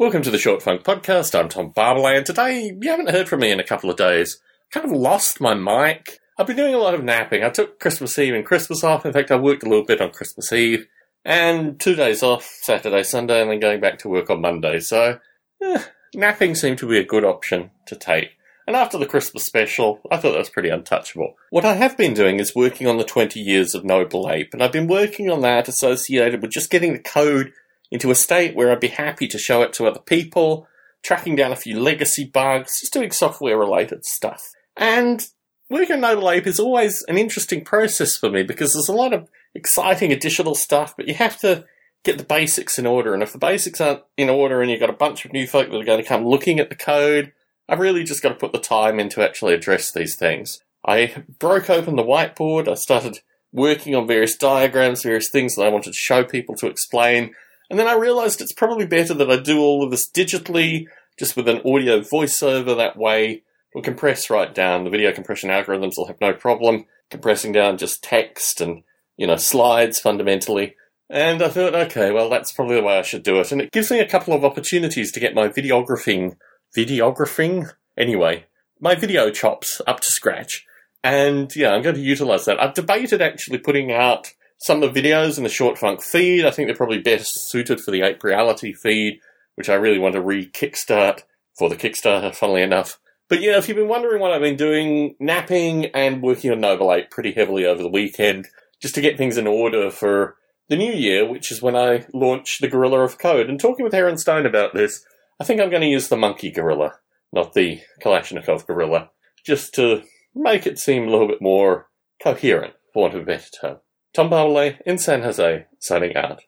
Welcome to the Short Funk Podcast. I'm Tom Barbalet, and today you haven't heard from me in a couple of days. Kind of lost my mic. I've been doing a lot of napping. I took Christmas Eve and Christmas off. In fact, I worked a little bit on Christmas Eve, and two days off, Saturday, Sunday, and then going back to work on Monday. So, eh, napping seemed to be a good option to take. And after the Christmas special, I thought that was pretty untouchable. What I have been doing is working on the 20 years of Noble Ape, and I've been working on that associated with just getting the code into a state where I'd be happy to show it to other people, tracking down a few legacy bugs, just doing software related stuff. And working on Noble Ape is always an interesting process for me because there's a lot of exciting additional stuff, but you have to get the basics in order. And if the basics aren't in order and you've got a bunch of new folk that are going to come looking at the code, I've really just got to put the time in to actually address these things. I broke open the whiteboard, I started working on various diagrams, various things that I wanted to show people to explain, and then I realized it's probably better that I do all of this digitally, just with an audio voiceover. That way, it'll compress right down. The video compression algorithms will have no problem compressing down just text and, you know, slides fundamentally. And I thought, okay, well, that's probably the way I should do it. And it gives me a couple of opportunities to get my videographing, videographing? Anyway, my video chops up to scratch. And yeah, I'm going to utilize that. I've debated actually putting out some of the videos in the Short Funk feed. I think they're probably best suited for the Ape Reality feed, which I really want to re kickstart for the Kickstarter, funnily enough. But yeah, if you've been wondering what I've been doing, napping and working on Noble Ape pretty heavily over the weekend, just to get things in order for the new year, which is when I launch the Gorilla of Code. And talking with Heron Stone about this, I think I'm going to use the Monkey Gorilla, not the Kalashnikov Gorilla, just to make it seem a little bit more coherent, for want of a better term. Tom Barbalet in San Jose, signing out.